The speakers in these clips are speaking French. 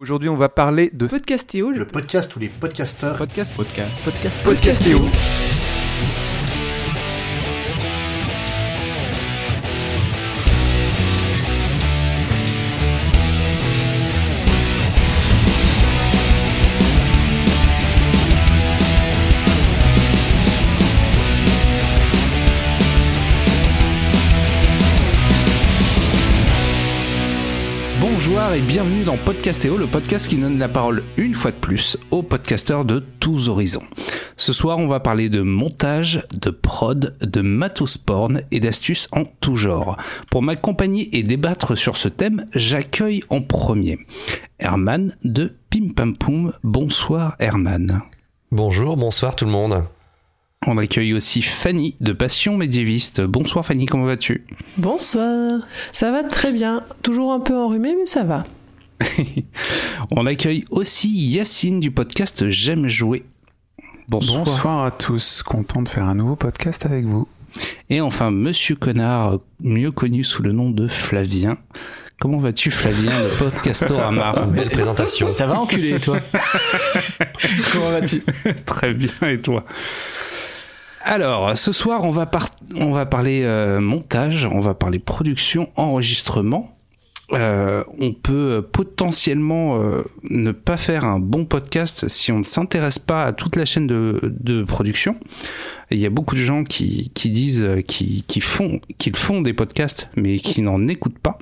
Aujourd'hui, on va parler de Podcastéo, Le podcast où les podcasteurs podcast, podcast, podcast Podcastéo. Et bienvenue dans Podcastéo, le podcast qui donne la parole une fois de plus aux podcasteurs de tous horizons. Ce soir, on va parler de montage, de prod, de matos porn et d'astuces en tout genre. Pour m'accompagner et débattre sur ce thème, j'accueille en premier Herman de Pim Pam Poum. Bonsoir Herman. Bonjour, bonsoir tout le monde. On accueille aussi Fanny de Passion médiéviste. Bonsoir Fanny, comment vas-tu? Bonsoir. Ça va très bien. Toujours un peu enrhumé, mais ça va. On accueille aussi Yacine du podcast J'aime jouer. Bonsoir. Bonsoir à tous, content de faire un nouveau podcast avec vous. Et enfin, Monsieur Connard, mieux connu sous le nom de Flavien. Comment vas-tu Flavien, le podcastorama Belle présentation. Ça va enculé, toi? Comment vas-tu? Très bien, et toi? Alors, ce soir, on va, par- on va parler euh, montage, on va parler production, enregistrement. Euh, on peut potentiellement euh, ne pas faire un bon podcast si on ne s'intéresse pas à toute la chaîne de, de production. Il y a beaucoup de gens qui, qui disent euh, qui, font, qu'ils font des podcasts, mais qui n'en écoutent pas.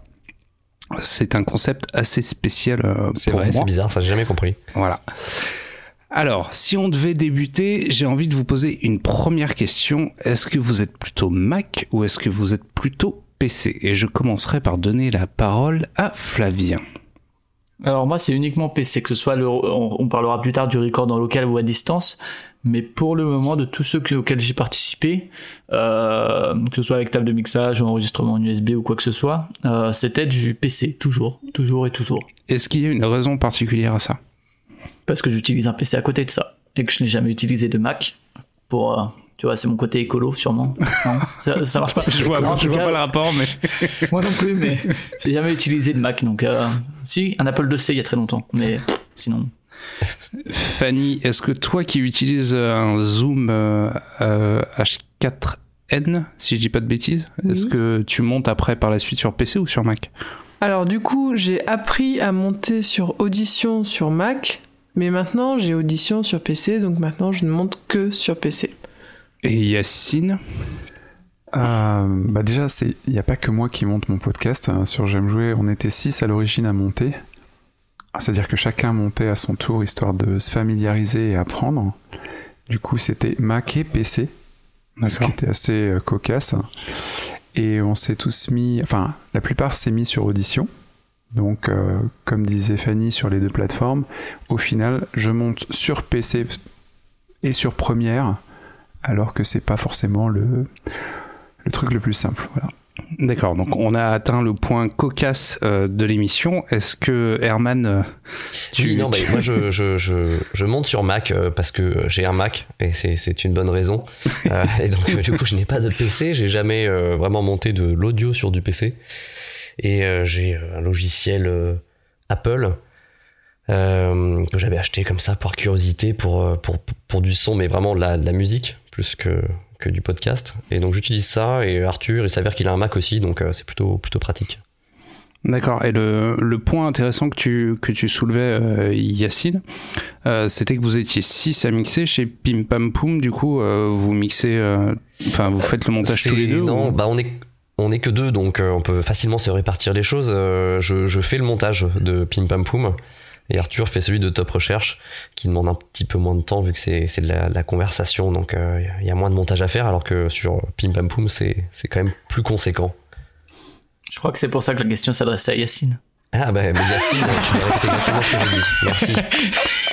C'est un concept assez spécial C'est pour vrai, moi. c'est bizarre, ça j'ai jamais compris. Voilà. Alors, si on devait débuter, j'ai envie de vous poser une première question. Est-ce que vous êtes plutôt Mac ou est-ce que vous êtes plutôt PC Et je commencerai par donner la parole à Flavien. Alors moi, c'est uniquement PC, que ce soit le... On, on parlera plus tard du record en local ou à distance, mais pour le moment, de tous ceux que- auxquels j'ai participé, euh, que ce soit avec table de mixage ou enregistrement en USB ou quoi que ce soit, euh, c'était du PC, toujours, toujours et toujours. Est-ce qu'il y a une raison particulière à ça? Parce que j'utilise un PC à côté de ça, et que je n'ai jamais utilisé de Mac pour... euh, tu vois, c'est mon côté écolo, sûrement. Non, ça, ça marche pas. Je vois, Non, je vois cas, pas le rapport, mais Moi non plus, mais j'ai jamais utilisé de Mac, donc euh, si un Apple IIc il y a très longtemps, mais sinon. Fanny, est-ce que toi qui utilises un Zoom euh, euh, H4n, si je dis pas de bêtises, est-ce que tu montes après par la suite sur PC ou sur Mac? Alors du coup, j'ai appris à monter sur Audition sur Mac, mais maintenant j'ai Audition sur PC, donc maintenant je ne monte que sur PC. Et Yacine Euh, bah déjà, c'est il n'y a pas que moi qui monte mon podcast. hein. Sur J'aime jouer, on était six à l'origine à monter. Ah, C'est-à-dire que chacun montait à son tour, histoire de se familiariser et apprendre. Du coup, c'était Mac et PC, ce qui était assez euh, cocasse. Et on s'est tous mis, enfin, la plupart s'est mis sur Audition. Donc, euh, comme disait Fanny, sur les deux plateformes. Au final, je monte sur PC et sur Premiere, alors que c'est pas forcément le, le truc le plus simple. Voilà. D'accord, donc on a atteint le point cocasse euh, de l'émission. Est-ce que Herman, euh, tu, Oui, non, bah, moi je, je, je, je monte sur Mac euh, parce que j'ai un Mac et c'est, une bonne raison. Euh, et donc du coup je n'ai pas de PC, j'ai jamais euh, vraiment monté de l'audio sur du PC. Et euh, j'ai euh, un logiciel euh, Apple que j'avais acheté comme ça par curiosité pour, pour, pour du son, mais vraiment de la, de la musique plus que, que du podcast. Et donc j'utilise ça et Arthur, il s'avère qu'il a un Mac aussi, donc c'est plutôt, plutôt pratique. D'accord. Et le, le point intéressant que tu, que tu soulevais, euh, Yacine, euh, c'était que vous étiez 6 à mixer chez Pim Pam Poum. Du coup, euh, vous mixez, enfin, vous faites le montage tous les deux Non, ou- bah on est on est que deux, donc euh, on peut facilement se répartir les choses. Euh, je, je fais le montage de Pim Pam Poum et Arthur fait celui de Top Recherche, qui demande un petit peu moins de temps vu que c'est de la, la conversation, donc euh, il y a moins de montage à faire, alors que sur Pim Pam Poum c'est quand même plus conséquent. Je crois que c'est pour ça que la question s'adressait à Yacine. Ah bah mais Yacine, tu exactement ce que j'ai dit. Merci.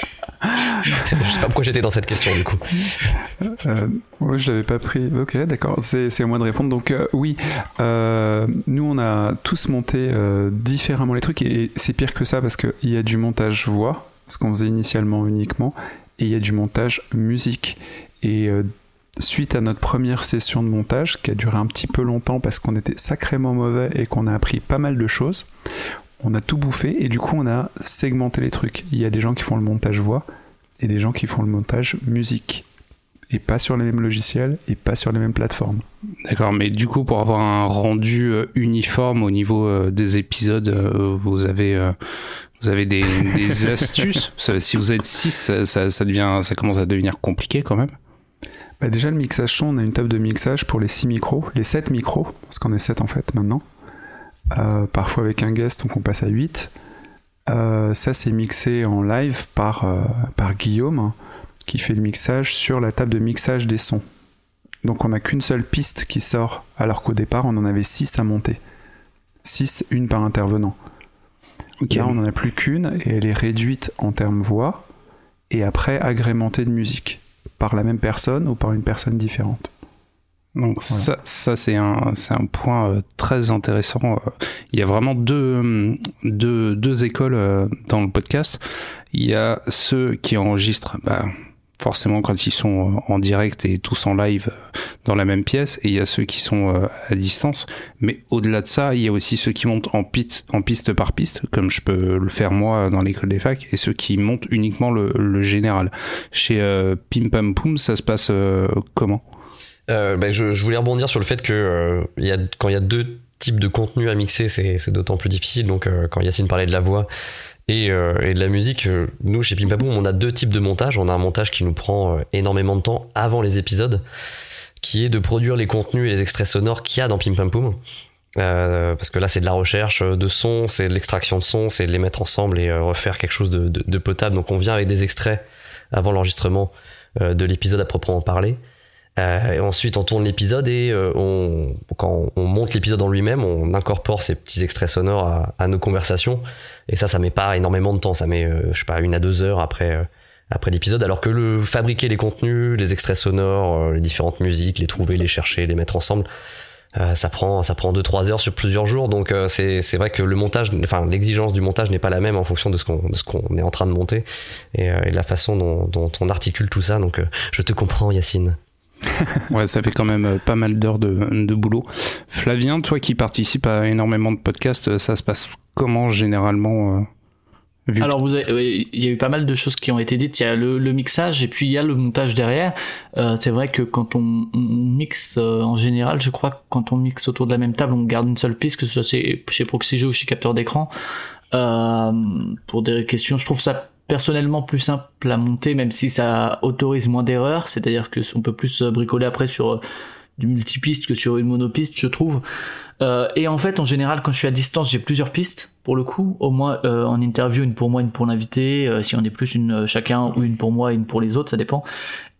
je sais pas pourquoi j'étais dans cette question du coup. Euh, ouais, je l'avais pas pris. Ok, d'accord. C'est à moi de répondre. Donc euh, oui, euh, nous on a tous monté euh, différemment les trucs et c'est pire que ça parce qu'il y a du montage voix, ce qu'on faisait initialement uniquement, et il y a du montage musique. Et suite à notre première session de montage, qui a duré un petit peu longtemps parce qu'on était sacrément mauvais et qu'on a appris pas mal de choses, on a tout bouffé et du coup on a segmenté les trucs. Il y a des gens qui font le montage voix et des gens qui font le montage musique. Et pas sur les mêmes logiciels et pas sur les mêmes plateformes. D'accord, mais du coup, pour avoir un rendu euh, uniforme au niveau euh, des épisodes, euh, vous avez, vous avez des, des astuces? Si vous êtes 6, ça, ça, devient, ça commence à devenir compliqué quand même bah déjà, le mixage son, on a une table de mixage pour les 6 micros, les 7 micros, parce qu'on est 7 en fait maintenant. Parfois avec un guest, donc on passe à 8. ça, c'est mixé en live par, par Guillaume qui fait le mixage sur la table de mixage des sons. Donc on n'a qu'une seule piste qui sort, alors qu'au départ on en avait 6 à monter. 6, une par intervenant. Là on n'en a plus qu'une et elle est réduite en termes voix et après agrémentée de musique par la même personne ou par une personne différente. Donc ça, ça c'est un, c'est un point euh, très intéressant. Euh, il y a vraiment deux, deux, deux écoles euh, dans le podcast. Il y a ceux qui enregistrent bah, forcément quand ils sont euh, en direct et tous en live euh, dans la même pièce, et il y a ceux qui sont euh, à distance. Mais au-delà de ça, il y a aussi ceux qui montent en piste, en piste par piste, comme je peux le faire moi dans l'école des facs, et ceux qui montent uniquement le, général. Chez Pim Pam Poum, ça se passe comment? Ben, je, je, voulais rebondir sur le fait que il y a, quand il y a deux types de contenus à mixer, c'est d'autant plus difficile. Donc quand Yacine parlait de la voix, et, euh, et, de la musique, euh, nous chez Pimpaboom, on a deux types de montage. On a un montage qui nous prend euh, énormément de temps avant les épisodes, qui est de produire les contenus et les extraits sonores qu'il y a dans Pimpaboom. Euh, parce que là c'est de la recherche de son, c'est de l'extraction de son, c'est de les mettre ensemble et refaire quelque chose de, de, de, potable. Donc on vient avec des extraits avant l'enregistrement de l'épisode à proprement parler. Euh, et ensuite, on tourne l'épisode et on, quand on monte l'épisode en lui-même, on incorpore ces petits extraits sonores à, à, nos conversations. Et ça, ça met pas énormément de temps. Ça met, euh, je sais pas, une à deux heures après, euh, après l'épisode. Alors que le fabriquer les contenus, les extraits sonores, euh, les différentes musiques, les trouver, les chercher, les mettre ensemble, ça prend ça prend deux trois heures sur plusieurs jours. Donc c'est c'est vrai que le montage, enfin l'exigence du montage n'est pas la même en fonction de ce qu'on de ce qu'on est en train de monter et, et la façon dont, dont on articule tout ça. Donc je te comprends, Yacine. ouais, ça fait quand même pas mal d'heures de, de, boulot. Flavien, toi qui participes à énormément de podcasts, ça se passe comment généralement euh, Alors, vous il y a eu pas mal de choses qui ont été dites. Il y a le, mixage et puis il y a le montage derrière. Euh, c'est vrai que quand on, mixe euh, en général, je crois que quand on mixe autour de la même table, on garde une seule piste, que ce soit chez Proxyjo ou chez capteur d'écran. pour des questions, je trouve ça personnellement plus simple à monter, même si ça autorise moins d'erreurs. C'est-à-dire que on peut plus bricoler après sur du multipiste que sur une monopiste, je trouve. Euh, et en fait, en général, quand je suis à distance, j'ai plusieurs pistes pour le coup. Au moins euh, en interview, une pour moi, une pour l'invité. Euh, si on est plus une chacun ou une pour moi, une pour les autres, ça dépend.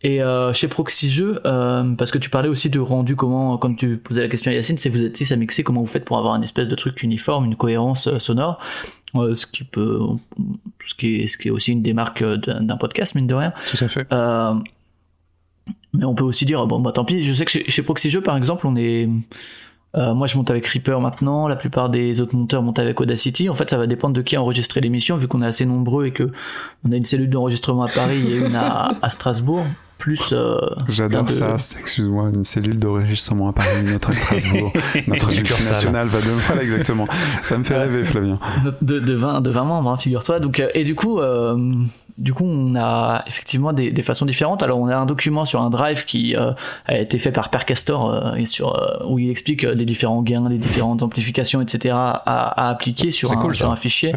Et chez Proxy Jeux, parce que tu parlais aussi de rendu, comment, quand tu posais la question à Yacine, c'est vous êtes six à mixer, comment vous faites pour avoir une espèce de truc uniforme, une cohérence sonore, ce qui peut, ce qui est, ce qui est aussi une des marques d'un podcast, mine de rien. Tout à fait. mais on peut aussi dire, bon, bah tant pis. Je sais que chez, chez Proxy Jeux, par exemple, on est euh, moi, je monte avec Reaper maintenant. La plupart des autres monteurs montent avec Audacity. En fait, ça va dépendre de qui a enregistré l'émission, vu qu'on est assez nombreux et que on a une cellule d'enregistrement à Paris et une à, à Strasbourg. Plus. Euh, J'adore ça. Excuse-moi, une cellule d'enregistrement à Paris, une autre à Strasbourg. Notre national va de voilà exactement. Ça me fait rêver, Flavien. De, de 20 de 20 membres, hein, figure-toi. Donc euh, et du coup. Euh, du coup, on a effectivement des, des, façons différentes. Alors, on a un document sur un drive qui euh, a été fait par Percastor euh, et sur, euh, où il explique les différents gains, les différentes amplifications, etc. à, à appliquer sur, un, sur un, fichier.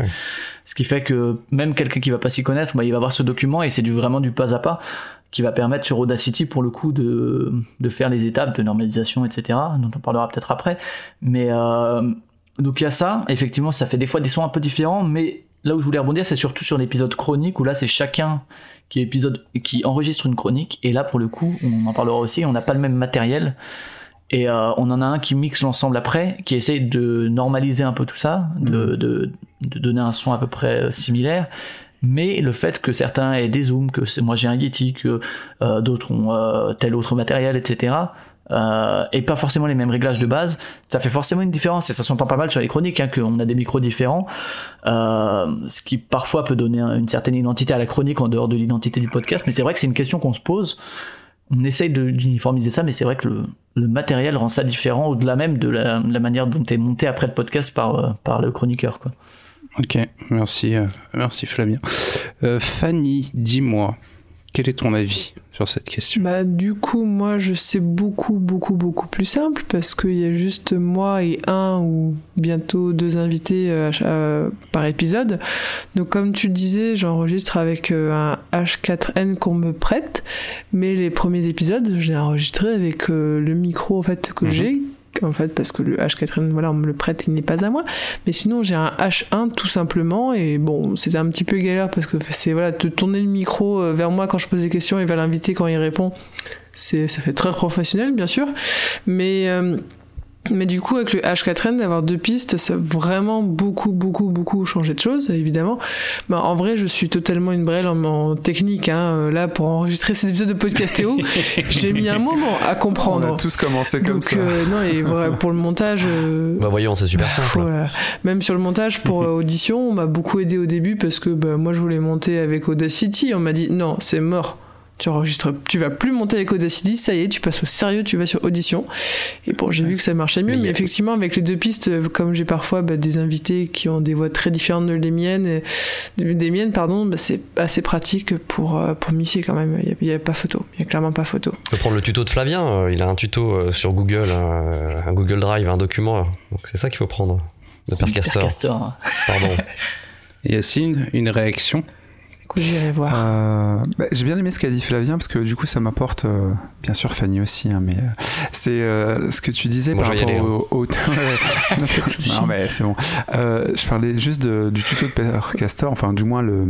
Ce qui fait que même quelqu'un qui va pas s'y connaître, bah, il va voir ce document et c'est du, vraiment du pas à pas qui va permettre sur Audacity pour le coup de, de faire les étapes de normalisation, etc. dont on parlera peut-être après. Mais donc il y a ça. Effectivement, ça fait des fois des sons un peu différents, mais là où je voulais rebondir, c'est surtout sur l'épisode chronique où là c'est chacun qui épisode qui enregistre une chronique et là pour le coup, on en parlera aussi, on n'a pas le même matériel et euh, on en a un qui mixe l'ensemble après, qui essaye de normaliser un peu tout ça, de, mm. de, de donner un son à peu près euh, similaire. Mais le fait que certains aient des zooms, que moi j'ai un Yeti, que euh, d'autres ont euh, tel autre matériel, etc euh, et pas forcément les mêmes réglages de base, ça fait forcément une différence et ça s'entend pas mal sur les chroniques hein, qu'on a des micros différents, euh, ce qui parfois peut donner une certaine identité à la chronique en dehors de l'identité du podcast. Mais c'est vrai que c'est une question qu'on se pose. On essaye d'uniformiser ça, mais c'est vrai que le, matériel rend ça différent au-delà même de la, manière dont est monté après le podcast par, euh, par le chroniqueur. Ok, merci, merci Flavien. Fanny, dis-moi, quel est ton avis? Sur cette question Bah du coup moi je sais beaucoup beaucoup beaucoup plus simple parce qu'il y a juste moi et un ou bientôt deux invités euh, euh, par épisode. Donc comme tu le disais j'enregistre avec euh, un H4n qu'on me prête mais les premiers épisodes je l'ai enregistré avec le micro en fait que Mhm. j'ai en fait parce que le H4n voilà on me le prête il n'est pas à moi. Mais sinon j'ai un H1 tout simplement et bon c'était un petit peu galère parce que c'est voilà de tourner le micro euh, vers moi quand je pose des questions et vers l'invité quand il répond c'est ça fait très professionnel bien sûr. Mais euh, mais du coup, avec le H4n, d'avoir deux pistes, ça a vraiment beaucoup, beaucoup, beaucoup changé de choses, évidemment. Mais en vrai, je suis totalement une brêle en, en technique. Hein. Euh, Là, pour enregistrer ces épisodes de Podcastéo, j'ai mis un moment à On comprendre. a tous commencé comme Donc, ça. euh, non, et voilà, pour le montage. euh, Bah voyons, c'est super simple. voilà. Même sur le montage pour euh, audition, on m'a beaucoup aidé au début parce que bah, moi je voulais monter avec Audacity. On m'a dit non, c'est mort. Tu enregistres, tu vas plus monter avec Audacity, ça y est, tu passes au sérieux, tu vas sur Audition. Et bon, j'ai vu que ça marchait mieux, Mais a- effectivement, avec les deux pistes, euh, comme j'ai parfois bah, des invités qui ont des voix très différentes de les miennes, et- des, miennes, pardon, bah, c'est assez pratique pour, euh, pour misser quand même. Il n'y a, pas photo, il y a clairement pas photo. Tu peux prendre le tuto de Flavien, euh, il a un tuto euh, sur Google, euh, un Google Drive, un document. Donc c'est ça qu'il faut prendre. Le Percaster. Percaster. Pardon. Yacine, une réaction? J'irai voir. Euh, bah, j'ai bien aimé ce qu'a dit Flavien parce que du coup ça m'apporte, euh, bien sûr Fanny aussi, hein, mais euh, c'est euh, ce que tu disais par rapport au, au- Ouais. non mais c'est bon. Euh, je parlais juste de- du tuto de Percaster, enfin du moins le,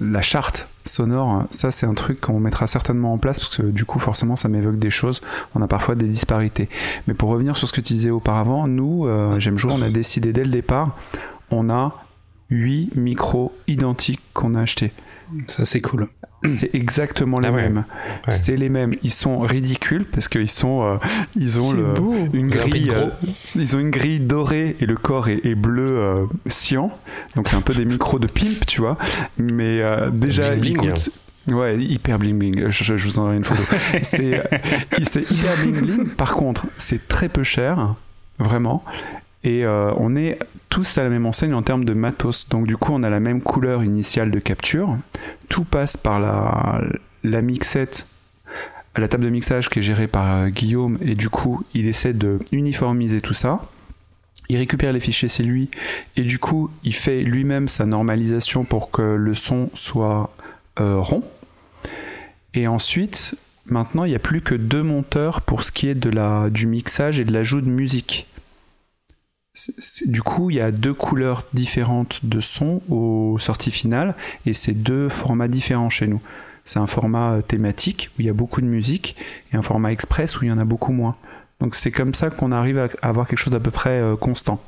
la charte sonore. Ça c'est un truc qu'on mettra certainement en place parce que du coup forcément ça m'évoque des choses. On a parfois des disparités. Mais pour revenir sur ce que tu disais auparavant, nous, euh, j'aime jouer, on a décidé dès le départ, on a huit micros identiques qu'on a achetés. Ça, c'est cool. C'est exactement les Ah ouais. mêmes. Ouais. C'est les mêmes. Ils sont ridicules parce qu'ils sont, euh, ils ont le, une grille, euh, ils ont une grille dorée et le corps est, est bleu euh, cyan. Donc c'est un peu des micros de pimp, tu vois. Mais euh, déjà, Bling ils bling. coûtent- Ouais, hyper bling bling. Je, je- je vous enverrai une photo. c'est, euh, c'est hyper bling bling. Par contre, c'est très peu cher, vraiment. Et euh, on est tous à la même enseigne en termes de matos. Donc du coup, on a la même couleur initiale de capture. Tout passe par la, mixette, la table de mixage qui est gérée par euh, Guillaume. Et du coup, il essaie de uniformiser tout ça. Il récupère les fichiers, c'est lui. Et du coup, il fait lui-même sa normalisation pour que le son soit euh, rond. Et ensuite, maintenant, il n'y a plus que deux monteurs pour ce qui est de la, du mixage et de l'ajout de musique. Du coup, il y a deux couleurs différentes de son aux sorties finales et c'est deux formats différents chez nous. C'est un format euh, thématique où il y a beaucoup de musique et un format express où il y en a beaucoup moins. Donc c'est comme ça qu'on arrive à avoir quelque chose d'à peu près euh, constant.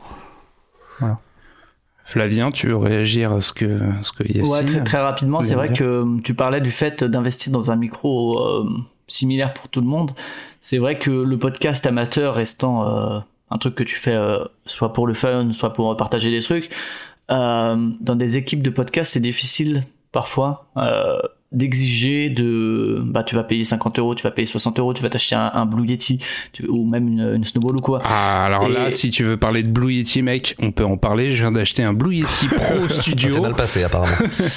Flavien, tu veux réagir à ce que, ce que Yacine Ouais, très, très rapidement, c'est vrai dire. que euh, tu parlais du fait d'investir dans un micro euh, similaire pour tout le monde. C'est vrai que le podcast amateur restant euh, un truc que tu fais euh, soit pour le fun, soit pour partager des trucs, euh, dans des équipes de podcast, c'est difficile parfois euh, d'exiger de bah tu vas payer 50 euros tu vas payer 60 euros tu vas t'acheter un, un Blue Yeti tu- ou même une, une snowball ou quoi Ah, alors là, si tu veux parler de Blue Yeti, mec, on peut en parler. Je viens d'acheter un Blue Yeti Pro Ça s'est Studio. mal passé apparemment.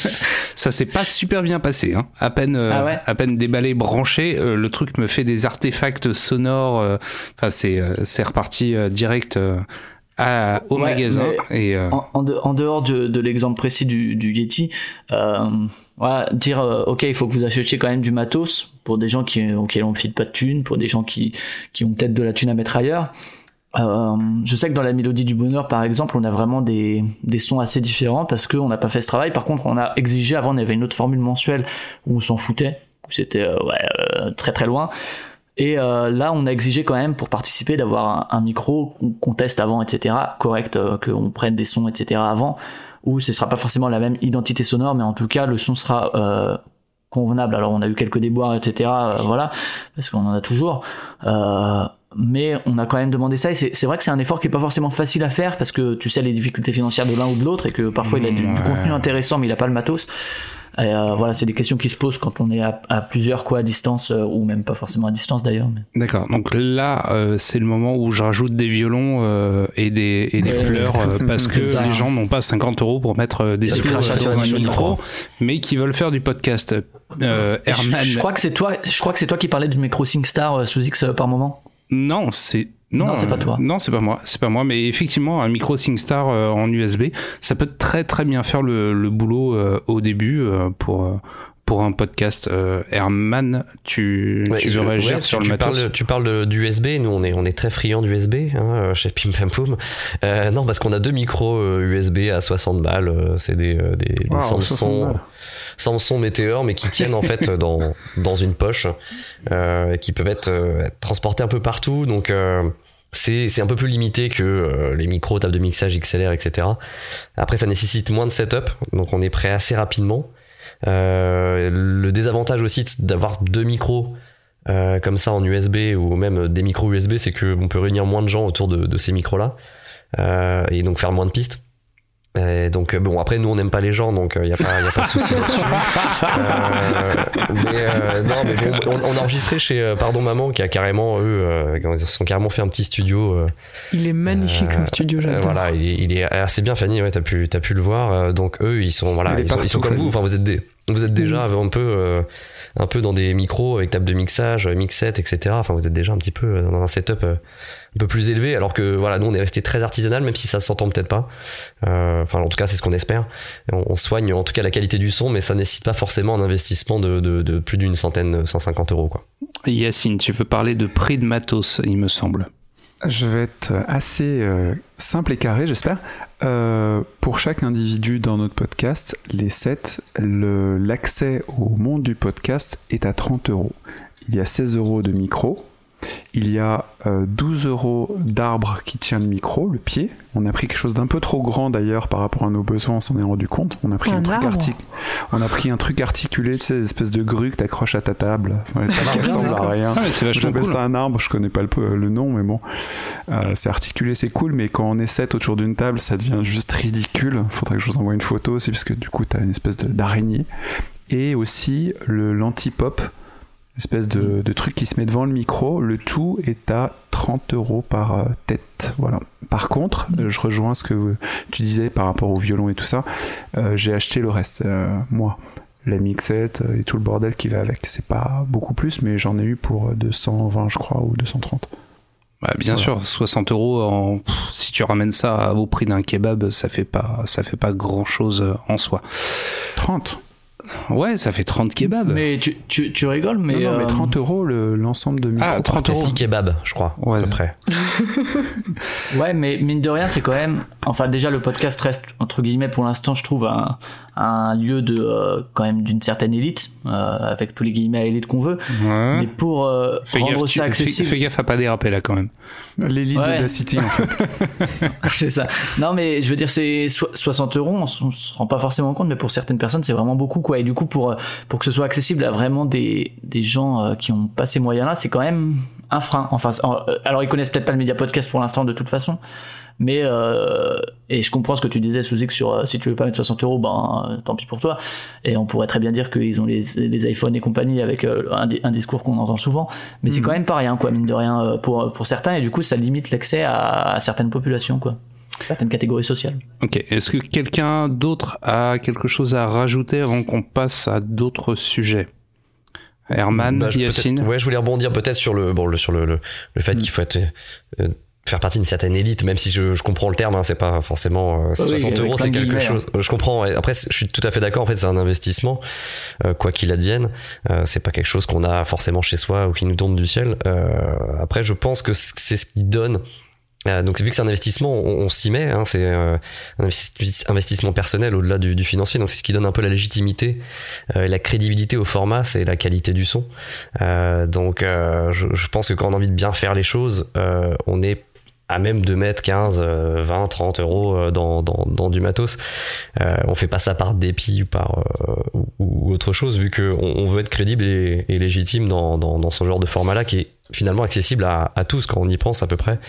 Ça s'est pas super bien passé. Hein. À peine, euh, Ah ouais à peine déballé, branché, euh, le truc me fait des artefacts sonores. euh, Enfin, c'est, euh, c'est reparti euh, direct euh, à, au Ouais, magasin. Et euh, en, en de- en dehors de, de l'exemple précis du, du Yeti, euh, voilà, dire euh, ok, il faut que vous achetiez quand même du matos pour des gens qui ne file pas de thunes, pour des gens qui, qui ont peut-être de la thune à mettre ailleurs. Euh, je sais que dans la mélodie du bonheur, par exemple, on a vraiment des, des sons assez différents parce qu'on n'a pas fait ce travail. Par contre, on a exigé avant, on avait une autre formule mensuelle où on s'en foutait, où c'était euh, ouais, euh, très très loin. Et euh, là, on a exigé quand même pour participer d'avoir un, un micro qu'on teste avant, etc., correct, euh, qu'on prenne des sons, etc., avant, où ce sera pas forcément la même identité sonore, mais en tout cas, le son sera euh, convenable. Alors, on a eu quelques déboires, etc., euh, voilà, parce qu'on en a toujours. Euh, mais on a quand même demandé ça et c'est vrai que c'est un effort qui est pas forcément facile à faire parce que tu sais les difficultés financières de l'un ou de l'autre et que parfois il a du, du Ouais. contenu intéressant mais il a pas le matos Et, euh, voilà, c'est des questions qui se posent quand on est à, à plusieurs quoi à distance euh, ou même pas forcément à distance d'ailleurs. Mais... D'accord. Donc là, euh, c'est le moment où je rajoute des violons euh, et des, et des euh, parce que ça. les gens n'ont pas 50 euros pour mettre des sous dans un micro, mais qui veulent faire du podcast. Euh, je- Herman. Je, crois que c'est toi. Je crois que c'est toi qui parlais du micro SingStar euh, sous X euh, par moment. Non, c'est non, Non, c'est pas euh, toi. Non, c'est pas moi. C'est pas moi. Mais effectivement, un micro SingStar euh, en USB, ça peut très très bien faire le, le boulot euh, au début euh, pour pour un podcast. Euh, Herman, tu Ouais, tu veux réagir ouais, sur tu, le tu matos parles, tu parles d'USB, nous on est, on est très friands d'USB hein, chez Pim Pam Poum. Euh, non, parce qu'on a deux micros USB à 60 balles, euh, c'est des, euh, des, des Waouh, 60 Samsung, Meteor, mais qui tiennent en fait dans, dans une poche, euh, qui peuvent être, euh, être transportés un peu partout, donc euh, c'est un peu plus limité que euh, les micros, tables de mixage XLR, etc. Après, ça nécessite moins de setup, donc on est prêt assez rapidement. Euh, le désavantage aussi d'avoir deux micros euh, comme ça en USB ou même des micros USB, c'est que on peut réunir moins de gens autour de, ces micros-là et donc faire moins de pistes. Et donc euh, bon après nous on n'aime pas les gens donc il n'y a pas y a pas de souci là-dessus. Euh, mais euh, non mais bon on, on a enregistré chez euh, Pardon Maman qui a carrément eux euh, ils se sont carrément fait un petit studio euh, Il est magnifique Euh, le studio, euh, j'adore. voilà, il est, il est assez bien Fanny, ouais, t'as pu, t'as pu le voir. Euh, Donc eux, ils sont, voilà, Il ils sont, ils sont partout, comme vous. Enfin, vous êtes des, vous êtes déjà un peu, euh, un peu dans des micros avec table de mixage, euh, mixette, etc. Enfin, vous êtes déjà un petit peu euh, dans un setup euh, un peu plus élevé. Alors que voilà, nous, on est resté très artisanal, même si ça s'entend peut-être pas. Euh, Enfin, en tout cas, c'est ce qu'on espère. On, on soigne en tout cas la qualité du son, mais ça nécessite pas forcément un investissement de, de, de plus d'une centaine, 150 euros, quoi. Yacine, tu veux parler de prix de matos, il me semble. Je vais être assez euh, simple et carré, j'espère. Euh, pour chaque individu dans notre podcast, les sets, le- l'accès au monde du podcast est à 30 euros. Il y a 16 euros de micro. Il y a euh, 12 euros d'arbre qui tient le micro, le pied. On a pris quelque chose d'un peu trop grand d'ailleurs par rapport à nos besoins, on s'en est rendu compte. On a pris un, Un truc arbre artic- On a pris un truc articulé, tu sais, des espèces de grue que t'accroches à ta table. Ouais, ça ressemble à d'accord. rien. Ah, J'appelle cool. ça un arbre, je connais pas le, le nom, mais bon. Euh, c'est articulé, c'est cool, mais quand on est sept autour d'une table, ça devient juste ridicule. Faudrait que je vous envoie une photo aussi, parce que du coup, t'as une espèce de- d'araignée. Et aussi le l'anti-pop, espèce de, de truc qui se met devant le micro. Le tout est à 30 euros par euh, tête. Voilà. Par contre, euh, je rejoins ce que tu disais par rapport au violon et tout ça. Euh, J'ai acheté le reste, euh, moi la mixette et tout le bordel qui va avec. C'est pas beaucoup plus, mais j'en ai eu pour euh, 220, je crois, ou 230. Bah, bien Voilà. sûr, 60 euros, en- pff, si tu ramènes ça au prix d'un kebab, ça fait pas, ça fait pas grand chose en soi. 30 Ouais, ça fait 30 kebabs. Mais tu, tu, tu rigoles, mais. Non, non, mais euh, 30 euros le- l'ensemble de micro. Ah, 30 euros. kebabs, je crois, Ouais. à peu près. Ouais, mais mine de rien, c'est quand même. Enfin, déjà, le podcast reste, entre guillemets, pour l'instant, je trouve, un, un lieu de. euh, quand même d'une certaine élite, euh, avec tous les guillemets à élite qu'on veut. Ouais. Mais pour euh, rendre gaffe, ça accessible. fais gaffe à pas déraper là quand même. L'élite Ouais. d'Audacity, en fait. c'est ça. Non, mais je veux dire, c'est so- 60 euros, on, on se rend pas forcément compte, mais pour certaines personnes, c'est vraiment beaucoup, quoi. Et du coup, pour, euh, pour que ce soit accessible à vraiment des, des gens euh, qui ont pas ces moyens-là, c'est quand même un frein. Enfin, euh, alors, ils connaissent peut-être pas le média podcast pour l'instant, de toute façon. Mais, euh, et je comprends ce que tu disais, Sous sur euh, si tu veux pas mettre 60 euros, ben, euh, tant pis pour toi. Et on pourrait très bien dire qu'ils ont les, les iPhones et compagnie avec euh, un, di- un discours qu'on entend souvent. Mais c'est Mhm. quand même pas rien, quoi, mine de rien, pour, pour certains. Et du coup, ça limite l'accès à, à certaines populations, quoi. Certaines catégories sociales. Ok. Est-ce que quelqu'un d'autre a quelque chose à rajouter avant qu'on passe à d'autres sujets? Herman, Bah, Yacine? Ouais, je voulais rebondir peut-être sur le, bon, le, sur le, le, le fait qu'il faut être, euh, faire partie d'une certaine élite, même si je, je comprends le terme, hein, c'est pas forcément euh, Oui, 60 avec euros, c'est quelque chose. Je comprends. ouais. Après, je suis tout à fait d'accord. En fait, c'est un investissement, euh, quoi qu'il advienne. Euh, c'est pas quelque chose qu'on a forcément chez soi ou qui nous tombe du ciel. Euh, après, je pense que c'est ce qui donne. Euh, donc vu que c'est un investissement, on, on s'y met. Hein, c'est euh, un investi- investissement personnel au-delà du, du financier. Donc c'est ce qui donne un peu la légitimité euh, et la crédibilité au format, c'est la qualité du son. Euh, donc euh, je, je pense que quand on a envie de bien faire les choses, euh, on est à même de mettre 15, euh, 20, 30 euros euh, dans, dans, dans du matos. Euh, on fait pas ça par dépit ou par euh, ou, ou autre chose, vu qu'on on veut être crédible et, et légitime dans, dans, dans ce genre de format-là qui est finalement accessible à, à tous quand on y pense à peu près.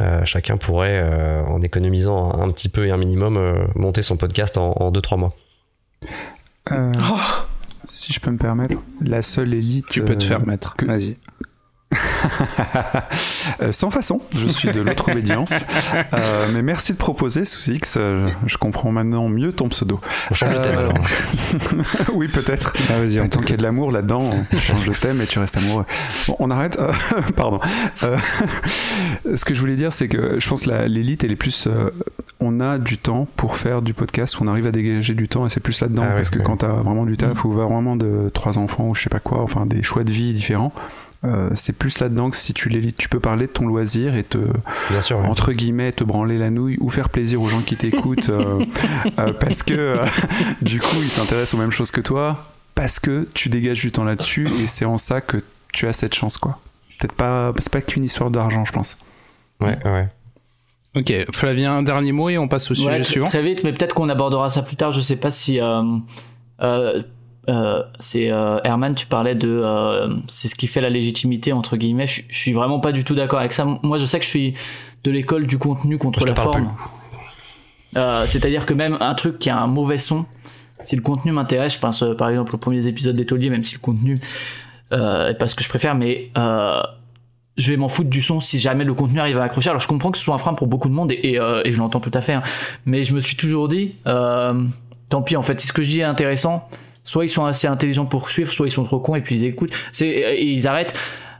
Euh, chacun pourrait, euh, en économisant un, un petit peu et un minimum, euh, monter son podcast en 2-3 mois. Euh, si je peux me permettre, la seule élite. Tu peux te euh, faire mettre. que- Vas-y. Euh, sans façon, je suis de l'autre obédience. Euh, mais merci de proposer, sous X. euh, je comprends maintenant mieux ton pseudo. On change de thème alors. oui, peut-être. Ah, vas-y, on Tant qu'il y a de l'amour là-dedans, on change de thème et tu restes amoureux. Bon, on arrête. Pardon. Ce que je voulais dire, c'est que je pense que l'élite, elle est plus. on a du temps pour faire du podcast, on arrive à dégager du temps et c'est plus là-dedans. Ah parce que ouais. quand t'as vraiment du taf ou vraiment de trois enfants ou je sais pas quoi, enfin des choix de vie différents. Euh, c'est plus là-dedans que si tu l'élite, tu peux parler de ton loisir et te, Bien sûr. ouais. entre guillemets, te branler la nouille ou faire plaisir aux gens qui t'écoutent euh, euh, parce que euh, du coup ils s'intéressent aux mêmes choses que toi, parce que tu dégages du temps là-dessus et c'est en ça que tu as cette chance quoi. Peut-être pas, c'est pas qu'une histoire d'argent, je pense. Ouais, ouais. Ok, Flavien, un dernier mot et on passe au sujet Ouais, suivant. Très vite, mais peut-être qu'on abordera ça plus tard. Je sais pas si. Euh, c'est euh, Herman, tu parlais de. euh, c'est ce qui fait la légitimité, entre guillemets. Je, je suis vraiment pas du tout d'accord avec ça. Moi, je sais que je suis de l'école du contenu contre Je la forme. C'est-à-dire que même un truc qui a un mauvais son, si le contenu m'intéresse, je pense par exemple aux premiers épisodes d'Étolier, même si le contenu est pas ce que je préfère, mais je vais m'en foutre du son si jamais le contenu arrive à accrocher. Alors je comprends que ce soit un frein pour beaucoup de monde et, et, euh, et je l'entends tout à fait, hein. mais je me suis toujours dit, euh, tant pis en fait, si ce que je dis est intéressant, soit ils sont assez intelligents pour suivre, soit ils sont trop cons et puis ils écoutent, c'est, et ils arrêtent.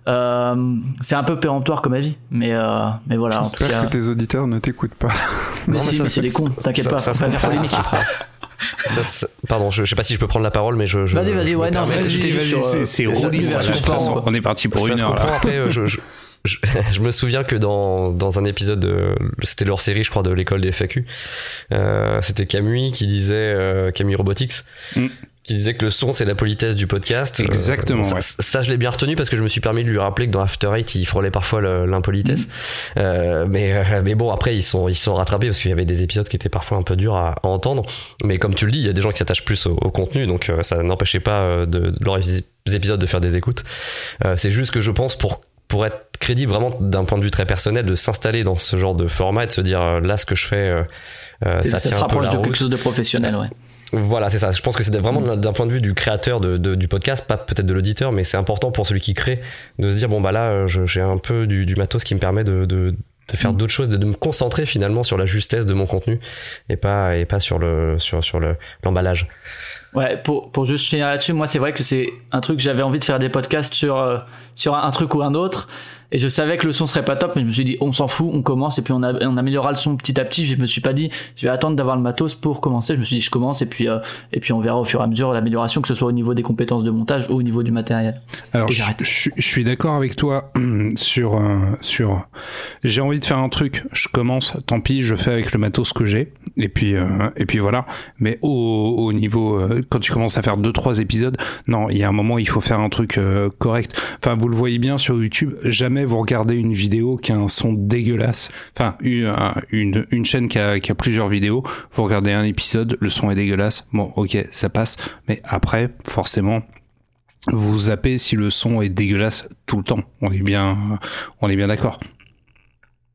Euh, c'est un peu péremptoire comme avis, mais euh, mais voilà. En tout J'espère cas, que tes auditeurs ne t'écoutent pas. mais Non, si, mais ça, c'est ça- des cons, t'inquiète ça- pas, ça se pas faire polémique. ça. Ça, ça- pardon, je, je sais pas si je peux prendre la parole, mais je. je Vas-y, vas-y, ouais, non, c'est- euh, c'est- c'est. On est parti pour Ça une heure là. Après, euh, je, je, je, je me souviens que dans, dans un épisode, de- c'était leur série, je crois, de l'école des FAQ, euh, c'était Camus qui disait, euh, Camus Robotics, Mm. Qui disait que le son, c'est la politesse du podcast. Euh, Exactement, ça, ouais. ça, je l'ai bien retenu parce que je me suis permis de lui rappeler que dans After Eight, il frôlait parfois l'impolitesse. Euh, mais, euh, mais bon, après, ils sont, ils sont rattrapés parce qu'il y avait des épisodes qui étaient parfois un peu durs à, à entendre. Mais comme tu le dis, il y a des gens qui s'attachent plus au, au contenu, donc euh, ça n'empêchait pas euh, de, de leurs épisodes de faire des écoutes. Euh, c'est juste que je pense pour pour être crédible vraiment d'un point de vue très personnel, de s'installer dans ce genre de format et de se dire euh, là ce que je fais, euh, Ça, ça, tient se un peu rapproche la de route. quelque chose de professionnel, ouais. Voilà, c'est ça. Je pense que c'est vraiment d'un point de vue du créateur de, de- du podcast, pas peut-être de l'auditeur, mais c'est important pour celui qui crée de se dire bon bah là euh, j'ai un peu du, du matos qui me permet de, de, faire d'autres choses, de, de me concentrer finalement sur la justesse de mon contenu et pas et pas sur le sur sur le l'emballage. Ouais, pour, pour juste finir là-dessus, moi c'est vrai que c'est un truc, j'avais envie de faire des podcasts sur, euh, sur un, un truc ou un autre, et je savais que le son serait pas top, mais je me suis dit, on s'en fout, on commence, et puis on, a, on améliorera le son petit à petit, je me suis pas dit, je vais attendre d'avoir le matos pour commencer, je me suis dit, je commence, et puis, euh, et puis on verra au fur et à mesure l'amélioration, que ce soit au niveau des compétences de montage ou au niveau du matériel. Alors, je suis d'accord avec toi sur euh, sur. J'ai envie de faire un truc. Je commence. Tant pis, je fais avec le matos que j'ai. Et puis euh, et puis voilà. Mais au, au niveau euh, quand tu commences à faire deux trois épisodes, non, il y a un moment il faut faire un truc euh, correct. Enfin, vous le voyez bien sur YouTube. Jamais vous regardez une vidéo qui a un son dégueulasse. Enfin, une un- une, une chaîne qui a, qui a plusieurs vidéos. Vous regardez un épisode, le son est dégueulasse. Bon, ok, ça passe. Mais après, forcément vous zappez si le son est dégueulasse tout le temps. On est bien, on est bien d'accord.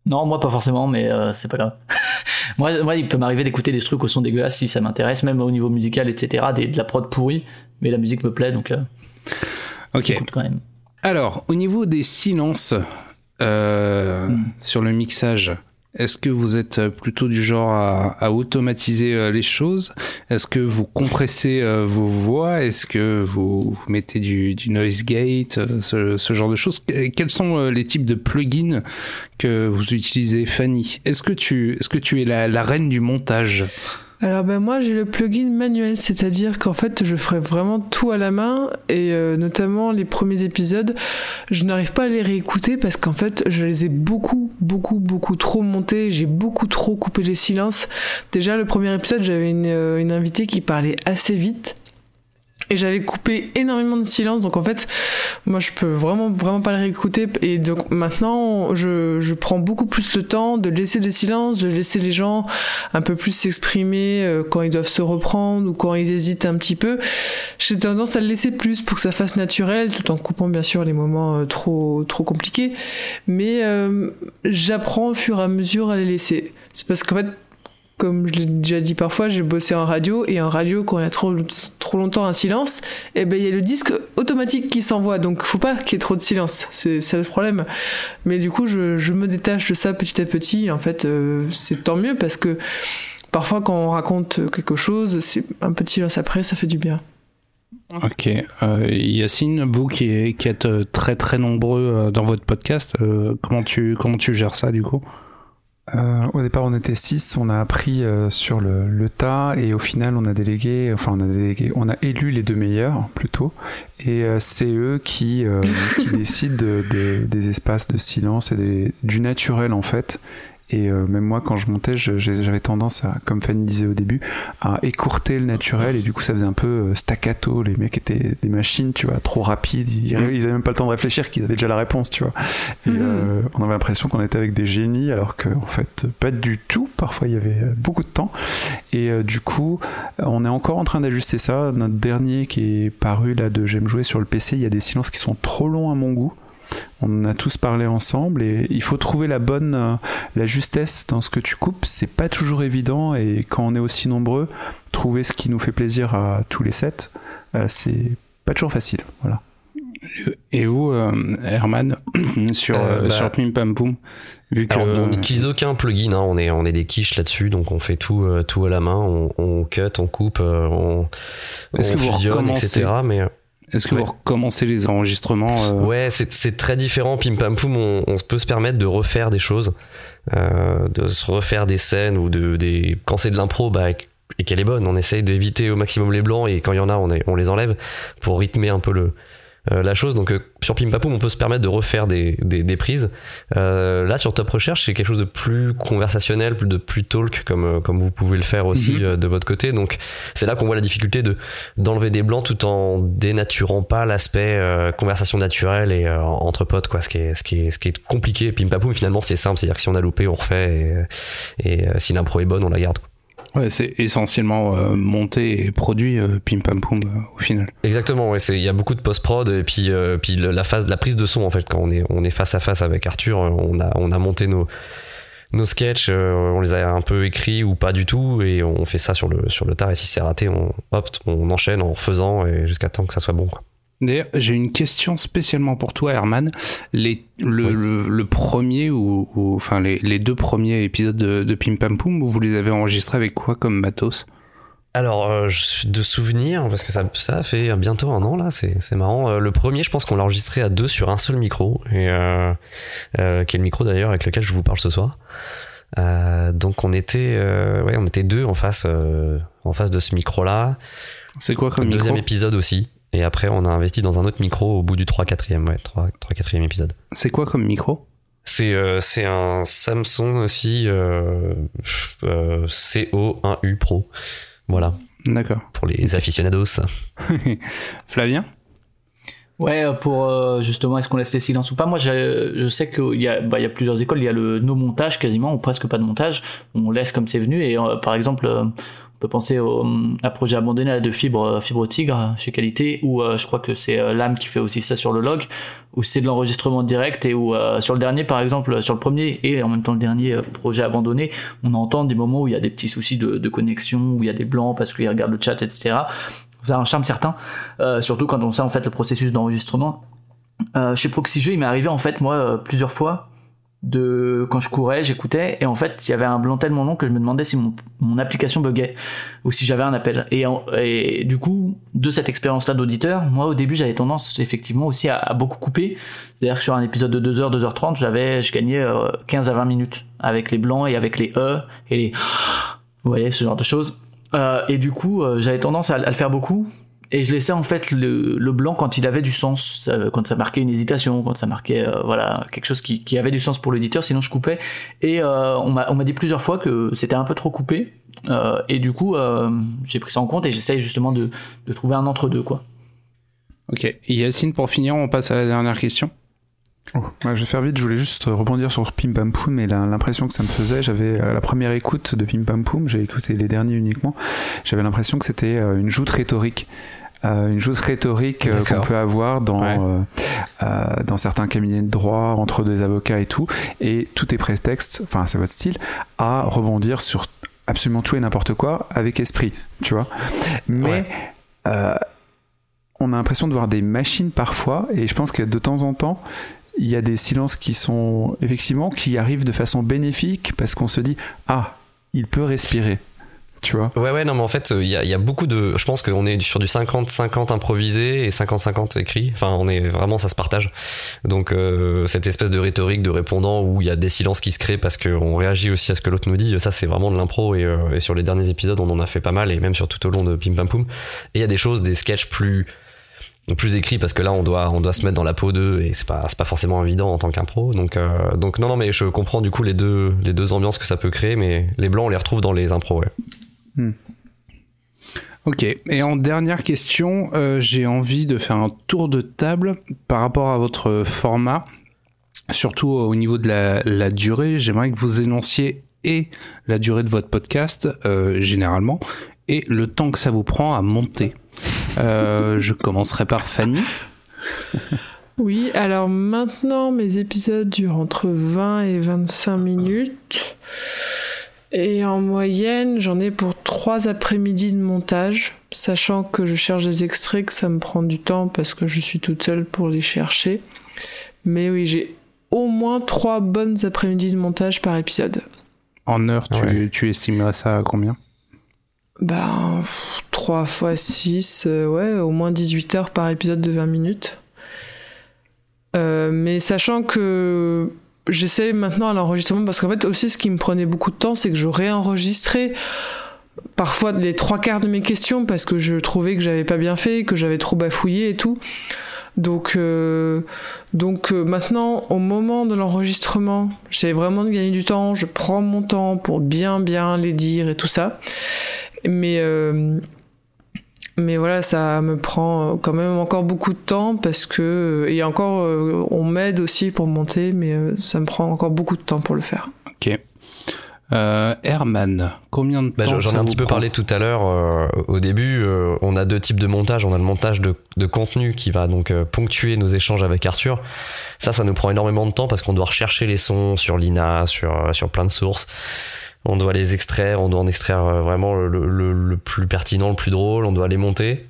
Non, moi pas forcément, mais euh, c'est pas grave. moi, moi, il peut m'arriver d'écouter des trucs au son dégueulasse si ça m'intéresse, même au niveau musical, etc., des, de la prod pourrie, mais la musique me plaît, donc euh, Ok. quand même. Alors, au niveau des silences euh, Mm. sur le mixage, est-ce que vous êtes plutôt du genre à, à automatiser euh, les choses? Est-ce que vous compressez euh, vos voix? Est-ce que vous, vous mettez du, du noise gate, ce, ce genre de choses? Que- Quels sont les types de plugins que vous utilisez, Fanny Est-ce que tu, est-ce que tu es la, la reine du montage? Alors ben moi j'ai le plugin manuel, c'est-à-dire qu'en fait je ferai vraiment tout à la main et euh, notamment les premiers épisodes, je n'arrive pas à les réécouter parce qu'en fait je les ai beaucoup beaucoup beaucoup trop montés, j'ai beaucoup trop coupé les silences. Déjà le premier épisode j'avais une, euh, une invitée qui parlait assez vite. Et j'avais coupé énormément de silence, donc en fait, moi je peux vraiment vraiment pas le réécouter. Et donc maintenant, je, je prends beaucoup plus le temps de laisser des silences, de laisser les gens un peu plus s'exprimer euh, quand ils doivent se reprendre ou quand ils hésitent un petit peu. J'ai tendance à le laisser plus pour que ça fasse naturel, tout en coupant bien sûr les moments euh, trop trop compliqués. Mais euh, j'apprends au fur et à mesure à les laisser. C'est parce qu'en fait, comme je l'ai déjà dit parfois, j'ai bossé en radio et en radio quand il y a trop, trop longtemps un silence, eh ben il y a le disque automatique qui s'envoie, donc faut pas qu'il y ait trop de silence, c'est le problème. Mais du coup, je, je, me détache de ça petit à petit. En fait, euh, c'est tant mieux parce que parfois quand on raconte quelque chose, c'est un de silence après, ça fait du bien. Ok. Euh, Yacine, vous qui, êtes très très nombreux euh, dans votre podcast, euh, comment, tu, comment tu gères ça du coup? Euh, au départ, on était six, on a appris euh, sur le, le, tas et au final, on a délégué, enfin, on a délégué, on a élu les deux meilleurs plutôt, et euh, c'est eux qui, décident de, de, des espaces de silence et du naturel en fait. Et euh, même moi, quand je montais, j'avais tendance à, comme Fanny disait au début, à écourter le naturel et du coup, ça faisait un peu euh, staccato. Les mecs étaient des machines, tu vois, trop rapides. Ils, avaient même pas le temps de réfléchir qu'ils avaient déjà la réponse, tu vois. Et mm-hmm. euh, on avait l'impression qu'on était avec des génies, alors que en fait, pas du tout. Parfois, il y avait beaucoup de temps. Et du coup, on est encore en train d'ajuster ça. Notre dernier qui est paru là de J'aime jouer sur le PC, il y a des silences qui sont trop longs à mon goût on en a tous parlé ensemble et il faut trouver la bonne, euh, la justesse dans ce que tu coupes. C'est pas toujours évident et quand on est aussi nombreux, trouver ce qui nous fait plaisir à tous les sept, euh, c'est pas toujours facile. Voilà. Et vous, euh, Herman, sur, bah, sur Pim Pam Poum vu que... on n'utilise aucun plugin, hein. on, est, on est des quiches là-dessus, donc on fait tout, tout à la main, on, on cut, on coupe, on, on fusionne, etc. Mais est-ce que vous recommencez les enregistrements euh? Ouais, c'est très différent. Pim Pam Poum, on, on, peut se permettre de refaire des choses, euh, de se refaire des scènes ou de des quand c'est de l'impro, bah, et qu'elle est bonne, on essaye d'éviter au maximum les blancs et quand il y en a, on, on les enlève pour rythmer un peu le la chose. Donc euh, sur Pimpapoum, on peut se permettre de refaire des, des, des prises. Euh, là, sur Top Recherche, c'est quelque chose de plus conversationnel, de plus talk, comme, comme vous pouvez le faire aussi mhm. de votre côté. Donc c'est là qu'on voit la difficulté de d'enlever des blancs tout en dénaturant pas l'aspect conversation naturelle et entre potes, quoi. Ce qui est, ce qui est, ce qui est compliqué. Pimpapoum, finalement, c'est simple. C'est-à-dire que si on a loupé, on refait. Et, et si l'impro est bonne, on la garde. Quoi. Ouais, c'est essentiellement euh, monté et produit euh, Pim Pam euh, au final. Exactement, ouais, il y a beaucoup de post-prod et puis, euh, puis la phase, la prise de son en fait, quand on est, on est face à face avec Arthur, on a, on a monté nos, nos sketchs, on les a un peu écrits ou pas du tout et on fait ça sur le, sur le tard et si c'est raté, on, hop, on enchaîne en refaisant et jusqu'à temps que ça soit bon. Quoi. D'ailleurs, j'ai une question spécialement pour toi, Herman. Les, le, le, premier ou, enfin les, les, deux premiers épisodes de, de Pim Pam Poum, vous les avez enregistrés avec quoi comme matos? Alors, euh, de souvenirs, parce que ça, ça fait bientôt un an là, c'est, c'est marrant. Euh, le premier, je pense qu'on l'a enregistré à deux sur un seul micro, et euh, euh, qui est le micro d'ailleurs avec lequel je vous parle ce soir. Donc on était, ouais, on était deux en face, en face de ce micro-là. C'est quoi comme le deuxième épisode aussi. Et après, on a investi dans un autre micro au bout du 3-4e, ouais, 3, 4e épisode. C'est quoi comme micro? C'est euh, c'est un Samsung aussi euh, euh, CO1U Pro. Voilà. D'accord. Pour les aficionados. Flavien? Ouais, pour justement, est-ce qu'on laisse les silences ou pas? Moi, je, je sais qu'il y, a, bah, il y a plusieurs écoles. Il y a le no montage quasiment, ou presque pas de montage. On laisse comme c'est venu. Et par exemple, penser au, projet abandonné de fibre, fibre tigre chez Qualité, où euh, je crois que c'est euh, l'âme qui fait aussi ça sur le log, où c'est de l'enregistrement direct et où euh, sur le dernier, par exemple, sur le premier et en même temps le dernier projet abandonné, on entend des moments où il y a des petits soucis de, connexion, où il y a des blancs parce qu'il regarde le chat, etc. Ça a un charme certain, surtout quand on sait en fait le processus d'enregistrement. chez Proxygeux, il m'est arrivé en fait moi plusieurs fois de quand je courais, j'écoutais et en fait il y avait un blanc tellement long que je me demandais si mon, mon application buguait ou si j'avais un appel. Et, et, du coup, de cette expérience-là d'auditeur, moi au début j'avais tendance effectivement aussi à, beaucoup couper. C'est-à-dire que sur un épisode de 2h, 2h30, j'avais, je gagnais 15 euh, à 20 minutes avec les blancs et avec les E et les... Vous voyez, ce genre de choses. Euh, et du coup, euh, j'avais tendance à, le faire beaucoup et je laissais en fait le, le, blanc quand il avait du sens, quand ça marquait une hésitation, quand ça marquait euh, voilà quelque chose qui, qui, avait du sens pour l'éditeur, sinon je coupais. Et euh, on m'a dit plusieurs fois que c'était un peu trop coupé, euh, et du coup euh, j'ai pris ça en compte et j'essaye justement de, de, trouver un entre deux quoi. Ok, Yacine pour finir, on passe à la dernière question. Oh, je vais faire vite, je voulais juste rebondir sur Pim Pam Poum et l'impression que ça me faisait, j'avais la première écoute de Pim Pam Poum, j'ai écouté les derniers uniquement, j'avais l'impression que c'était une joute rhétorique euh, une joute rhétorique euh, qu'on peut avoir dans euh, dans certains cabinets de droit entre des avocats et tout, et tout est prétexte, enfin c'est votre style, à rebondir sur absolument tout et n'importe quoi avec esprit, tu vois. Mais euh, on a l'impression de voir des machines parfois, et je pense que de temps en temps, il y a des silences qui sont effectivement qui arrivent de façon bénéfique parce qu'on se dit ah il peut respirer tu vois. Ouais, ouais, non, mais en fait, il y, a, beaucoup de. Je pense qu'on est sur du 50-50 improvisé et 50-50 écrit. Enfin, on est vraiment, ça se partage. Donc, euh, cette espèce de rhétorique de répondant où il y a des silences qui se créent parce qu'on réagit aussi à ce que l'autre nous dit, ça, c'est vraiment de l'impro. Et, euh, et, sur les derniers épisodes, on en a fait pas mal et même sur tout au long de Pim Pam Poum. Et il y a des choses, des sketchs plus plus écrit parce que là on doit on doit se mettre dans la peau d'eux et c'est pas c'est pas forcément évident en tant qu'impro donc euh, donc non non mais je comprends du coup les deux les deux ambiances que ça peut créer mais les blancs on les retrouve dans les impros ouais. Hmm. Ok, et en dernière question, euh, j'ai envie de faire un tour de table par rapport à votre format, surtout au niveau de la, durée. J'aimerais que vous énonciez et la durée de votre podcast, euh, généralement, et le temps que ça vous prend à monter. Euh, je commencerai par Fanny. Oui, alors maintenant mes épisodes durent entre 20 et 25 minutes. Et en moyenne, j'en ai pour trois après-midi de montage, sachant que je cherche des extraits, que ça me prend du temps parce que je suis toute seule pour les chercher. Mais oui, j'ai au moins trois bonnes après-midi de montage par épisode. En heure, tu, tu estimerais ça à combien? Ben, 3 fois 6, euh, ouais, au moins 18 heures par épisode de 20 minutes. Euh, mais sachant que j'essaie maintenant à l'enregistrement parce qu'en fait aussi ce qui me prenait beaucoup de temps c'est que je réenregistrais parfois les trois quarts de mes questions parce que je trouvais que j'avais pas bien fait, que j'avais trop bafouillé et tout. Donc, euh, donc euh, maintenant, au moment de l'enregistrement, j'essaie vraiment de gagner du temps. Je prends mon temps pour bien, bien les dire et tout ça. Mais euh, mais voilà, ça me prend euh, quand même encore beaucoup de temps parce que, euh, et encore, euh, on m'aide aussi pour monter, mais ça me prend encore beaucoup de temps pour le faire. Ok. Herman, combien de bah, temps J'en ai un petit peu parlé tout à l'heure au début. on a deux types de montage. On a le montage de, de contenu qui va donc ponctuer nos échanges avec Arthur. Ça, ça nous prend énormément de temps parce qu'on doit rechercher les sons sur l'INA, sur, sur plein de sources on doit les extraire, on doit en extraire euh, vraiment le, plus pertinent, le plus drôle, on doit les monter.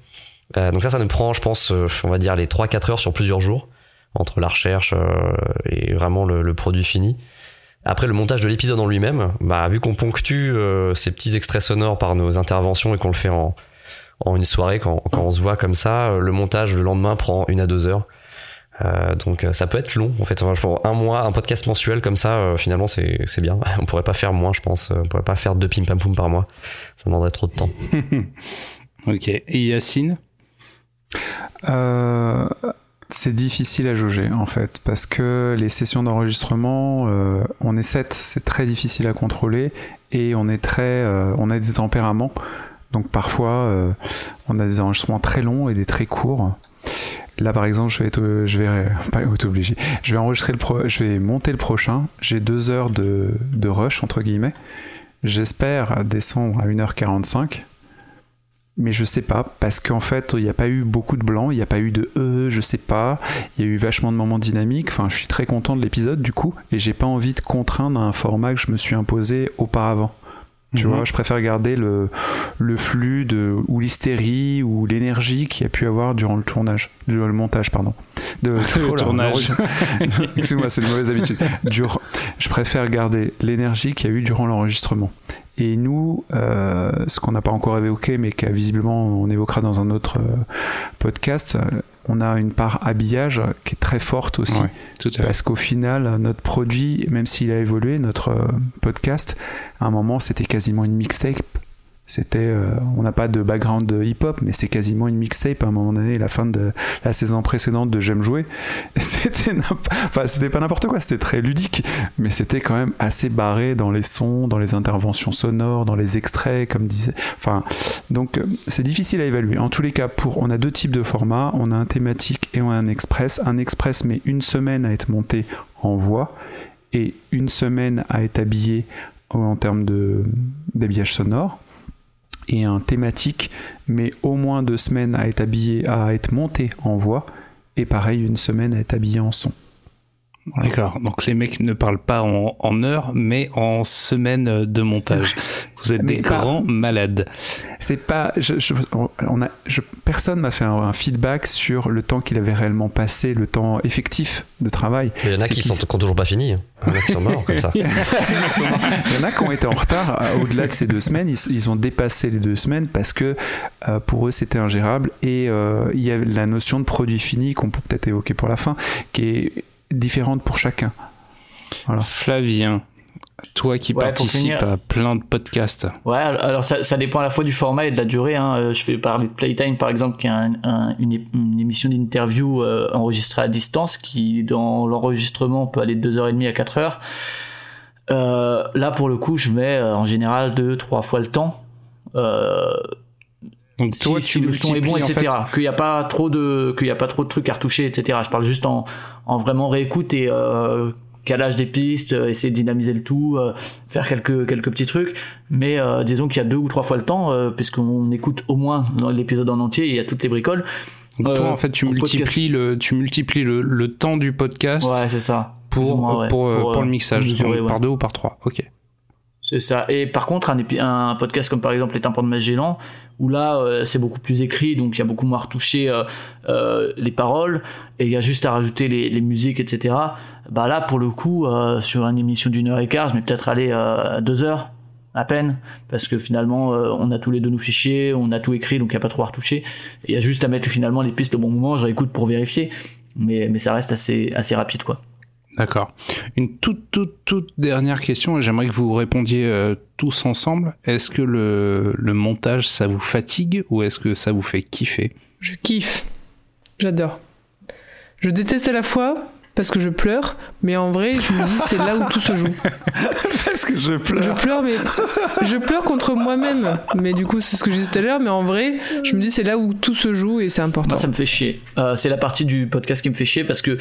Euh, donc ça, ça nous prend, je pense, euh, on va dire les 3-4 heures sur plusieurs jours, entre la recherche et vraiment le, produit fini. Après le montage de l'épisode en lui-même, bah, vu qu'on ponctue ces petits extraits sonores par nos interventions et qu'on le fait en, en une soirée, quand, quand, on se voit comme ça, le montage le lendemain prend une à deux heures. Euh, donc euh, ça peut être long en fait. Un mois un podcast mensuel comme ça euh, finalement c'est bien. On pourrait pas faire moins je pense. On pourrait pas faire deux pim pam poum par mois. Ça demanderait trop de temps. Ok. Et Yacine? C'est difficile à jauger en fait parce que les sessions d'enregistrement on est sept. C'est très difficile à contrôler et on est très on a des tempéraments. Donc parfois on a des enregistrements très longs et des très courts Là, par exemple, je vais être obligé. Je vais enregistrer le pro, vais monter le prochain. J'ai deux heures de, de rush entre guillemets. J'espère descendre à 1h45. Mais je sais pas, parce qu'en fait, il n'y a pas eu beaucoup de blanc, il n'y a pas eu de E, je sais pas, il y a eu vachement de moments dynamiques, enfin, je suis très content de l'épisode du coup, et j'ai pas envie de contraindre un format que je me suis imposé auparavant. Tu mhm. vois, je préfère garder le, le flux de, ou l'hystérie ou l'énergie qu'il y a pu avoir durant le tournage, le montage, pardon. De, le tournage. Excuse-moi, c'est une mauvaise habitude. je préfère garder l'énergie qu'il y a eu durant l'enregistrement. Et nous, euh, ce qu'on n'a pas encore évoqué, mais qu'à visiblement on évoquera dans un autre euh, podcast, on a une part habillage qui est très forte aussi. parce qu'au final, notre produit, même s'il a évolué, notre podcast, à un moment, c'était quasiment une mixtape c'était, euh, on n'a pas de background de hip-hop, mais c'est quasiment une mixtape à un moment donné, la fin de la saison précédente de J'aime jouer. C'était, enfin, c'était pas n'importe quoi, c'était très ludique, mais c'était quand même assez barré dans les sons, dans les interventions sonores, dans les extraits, comme disait. Enfin, donc euh, c'est difficile à évaluer. En tous les cas, pour, on a deux types de formats, on a un thématique et on a un express. Un express met une semaine à être monté en voix et une semaine à être habillé en termes d'habillage sonore et un thématique, mais au moins deux semaines à être habillé, à être monté en voix, et pareil une semaine à être habillé en son. D'accord. Donc les mecs ne parlent pas en, en heures, mais en semaines de montage. Vous êtes des pas- grands malades. C'est pas, je, je- on a, je, personne m'a fait un, un feedback sur le temps qu'il avait réellement passé, le temps effectif de travail. Il y en a qui sont qui toujours pas fini. hein. Il y en a qui sont morts comme ça. Il y en a qui ont été en retard euh, au-delà de ces deux semaines. Ils, ils ont dépassé les deux semaines parce que euh, pour eux c'était ingérable et euh, il y a la notion de produit fini qu'on peut peut-être évoquer pour la fin, qui est différente pour chacun. Voilà. Flavien, toi qui Ouais, participes finir- à plein de podcasts. Ouais, alors ça, ça dépend à la fois du format et de la durée. Hein. Euh, Je vais parler de Playtime par exemple, qui est un- un- une, émission d'interview euh, enregistrée à distance, qui dans l'enregistrement peut aller de 2h30 à 4h. Euh, là pour le coup, je mets euh, en général deux, trois fois le temps. Euh, Donc si, toi, si tu le son est bon, en etc. fait, Qu'il n'y a pas trop de, qu'il y a pas trop de trucs à retoucher, etc. Je parle juste en, en vraiment réécoute et euh, calage des pistes, euh, essayer de dynamiser le tout, euh, faire quelques quelques petits trucs. Mais euh, disons qu'il y a deux ou trois fois le temps, euh, puisqu'on écoute au moins l'épisode en entier, il y a toutes les bricoles. Donc toi, en fait, tu multiplies le, tu multiplies le, le temps du podcast Ouais, c'est ça. pour, moins, ouais. pour, Pour, pour le mixage, ouais. par deux ou par trois. Ok. C'est ça. Et par contre, un, un podcast comme par exemple Les Tympans de Magellan, où là, euh, c'est beaucoup plus écrit, donc il y a beaucoup moins retouché euh, euh, les paroles, et il y a juste à rajouter les, musiques, etc. Bah là, pour le coup, euh, sur une émission d'une heure et quart, je vais peut-être aller euh, à deux heures à peine, parce que finalement, euh, on a tous les deux nos fichiers, on a tout écrit, donc il n'y a pas trop à retoucher. Et Il y a juste à mettre finalement les pistes au bon moment, je réécoute pour vérifier, mais, ça reste assez rapide, quoi. D'accord. Une toute, toute, toute dernière question, et j'aimerais que vous répondiez euh, tous ensemble. Est-ce que le, le montage, ça vous fatigue ou est-ce que ça vous fait kiffer? Je kiffe. J'adore. Je déteste à la fois parce que je pleure, mais en vrai, je me dis c'est là où tout se joue. Parce que je Je pleure. pleure, mais je pleure contre moi-même. Mais du coup, c'est ce que j'ai dit tout à l'heure. Mais en vrai, je me dis c'est là où tout se joue et c'est important. Moi, ça me fait chier. Euh, c'est la partie du podcast qui me fait chier parce que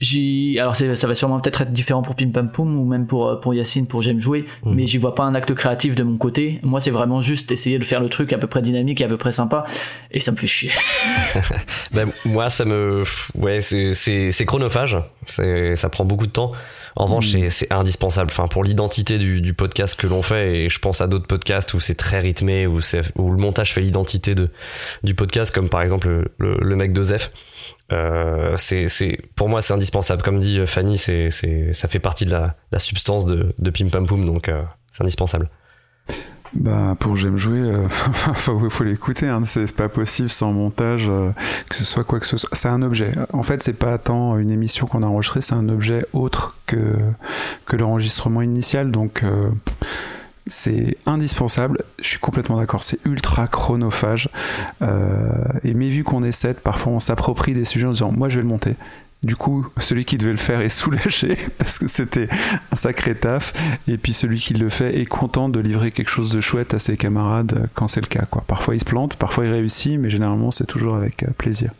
j'y. Alors, ça va sûrement peut-être être différent pour Pim Pam Poum ou même pour, euh, pour Yacine, pour J'aime jouer, Mhm. mais j'y vois pas un acte créatif de mon côté. Moi, c'est vraiment juste essayer de faire le truc à peu près dynamique et à peu près sympa, et ça me fait chier. Ben, moi, ça me, ouais, c'est, c'est, c'est chronophage. C'est, ça prend beaucoup de temps. En revanche, c'est, c'est indispensable. Enfin, pour l'identité du, du podcast que l'on fait, et je pense à d'autres podcasts où c'est très rythmé, où c'est, où le montage fait l'identité de, du podcast, comme par exemple le, le, le mec de Zef. Euh, c'est, c'est, pour moi, c'est indispensable. Comme dit Fanny, c'est, c'est, ça fait partie de la, la substance de, de Pim Pam Poum, donc euh, c'est indispensable. Bah, pour J'aime jouer, euh, faut, faut l'écouter. Hein. C'est c'est pas possible sans montage, euh, que ce soit quoi que ce soit. C'est un objet. En fait, c'est pas tant une émission qu'on a enregistrée, c'est un objet autre que, que l'enregistrement initial. Donc, euh, c'est indispensable. Je suis complètement d'accord. C'est ultra chronophage. Euh, et mais vu qu'on est sept, parfois on s'approprie des sujets en disant Moi, je vais le monter. Du coup, celui qui devait le faire est soulagé parce que c'était un sacré taf. Et puis celui qui le fait est content de livrer quelque chose de chouette à ses camarades quand c'est le cas. Parfois il se plante, parfois il réussit, mais généralement c'est toujours avec euh, plaisir.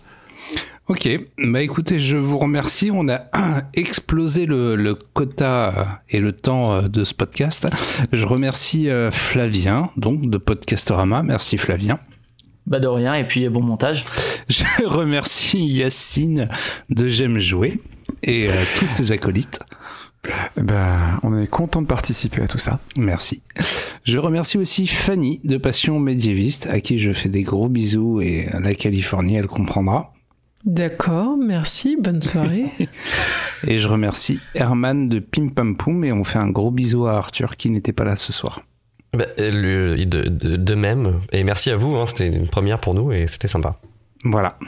Ok, bah écoutez, je vous remercie. On a explosé le, le quota euh, et le temps euh, de ce podcast. Je remercie euh, Flavien, donc de Podcastorama. Merci Flavien. Bah de rien, et puis bon montage. Je remercie Yacine de J'aime jouer et euh, tous ses acolytes. Eh Ben, on est content de participer à tout ça. Merci. Je remercie aussi Fanny de Passion médiéviste, à qui je fais des gros bisous et la Californie, elle comprendra. D'accord, merci, bonne soirée. Et je remercie Herman de Pim Pam Poum et on fait un gros bisou à Arthur qui n'était pas là ce soir. Le- de, de, de même. Et merci à vous. Hein, c'était une première pour nous et c'était sympa. Voilà.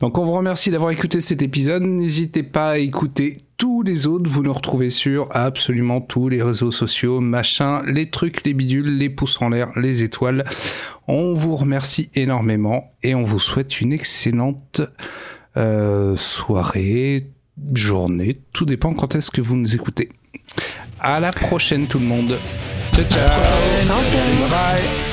Donc on vous remercie d'avoir écouté cet épisode. N'hésitez pas à écouter tous les autres. Vous nous retrouvez sur absolument tous les réseaux sociaux, machin, les trucs, les bidules, les pouces en l'air, les étoiles. On vous remercie énormément et on vous souhaite une excellente euh, soirée, journée. Tout dépend quand est-ce que vous nous écoutez. À la prochaine tout le monde. Ciao ciao. Au revoir.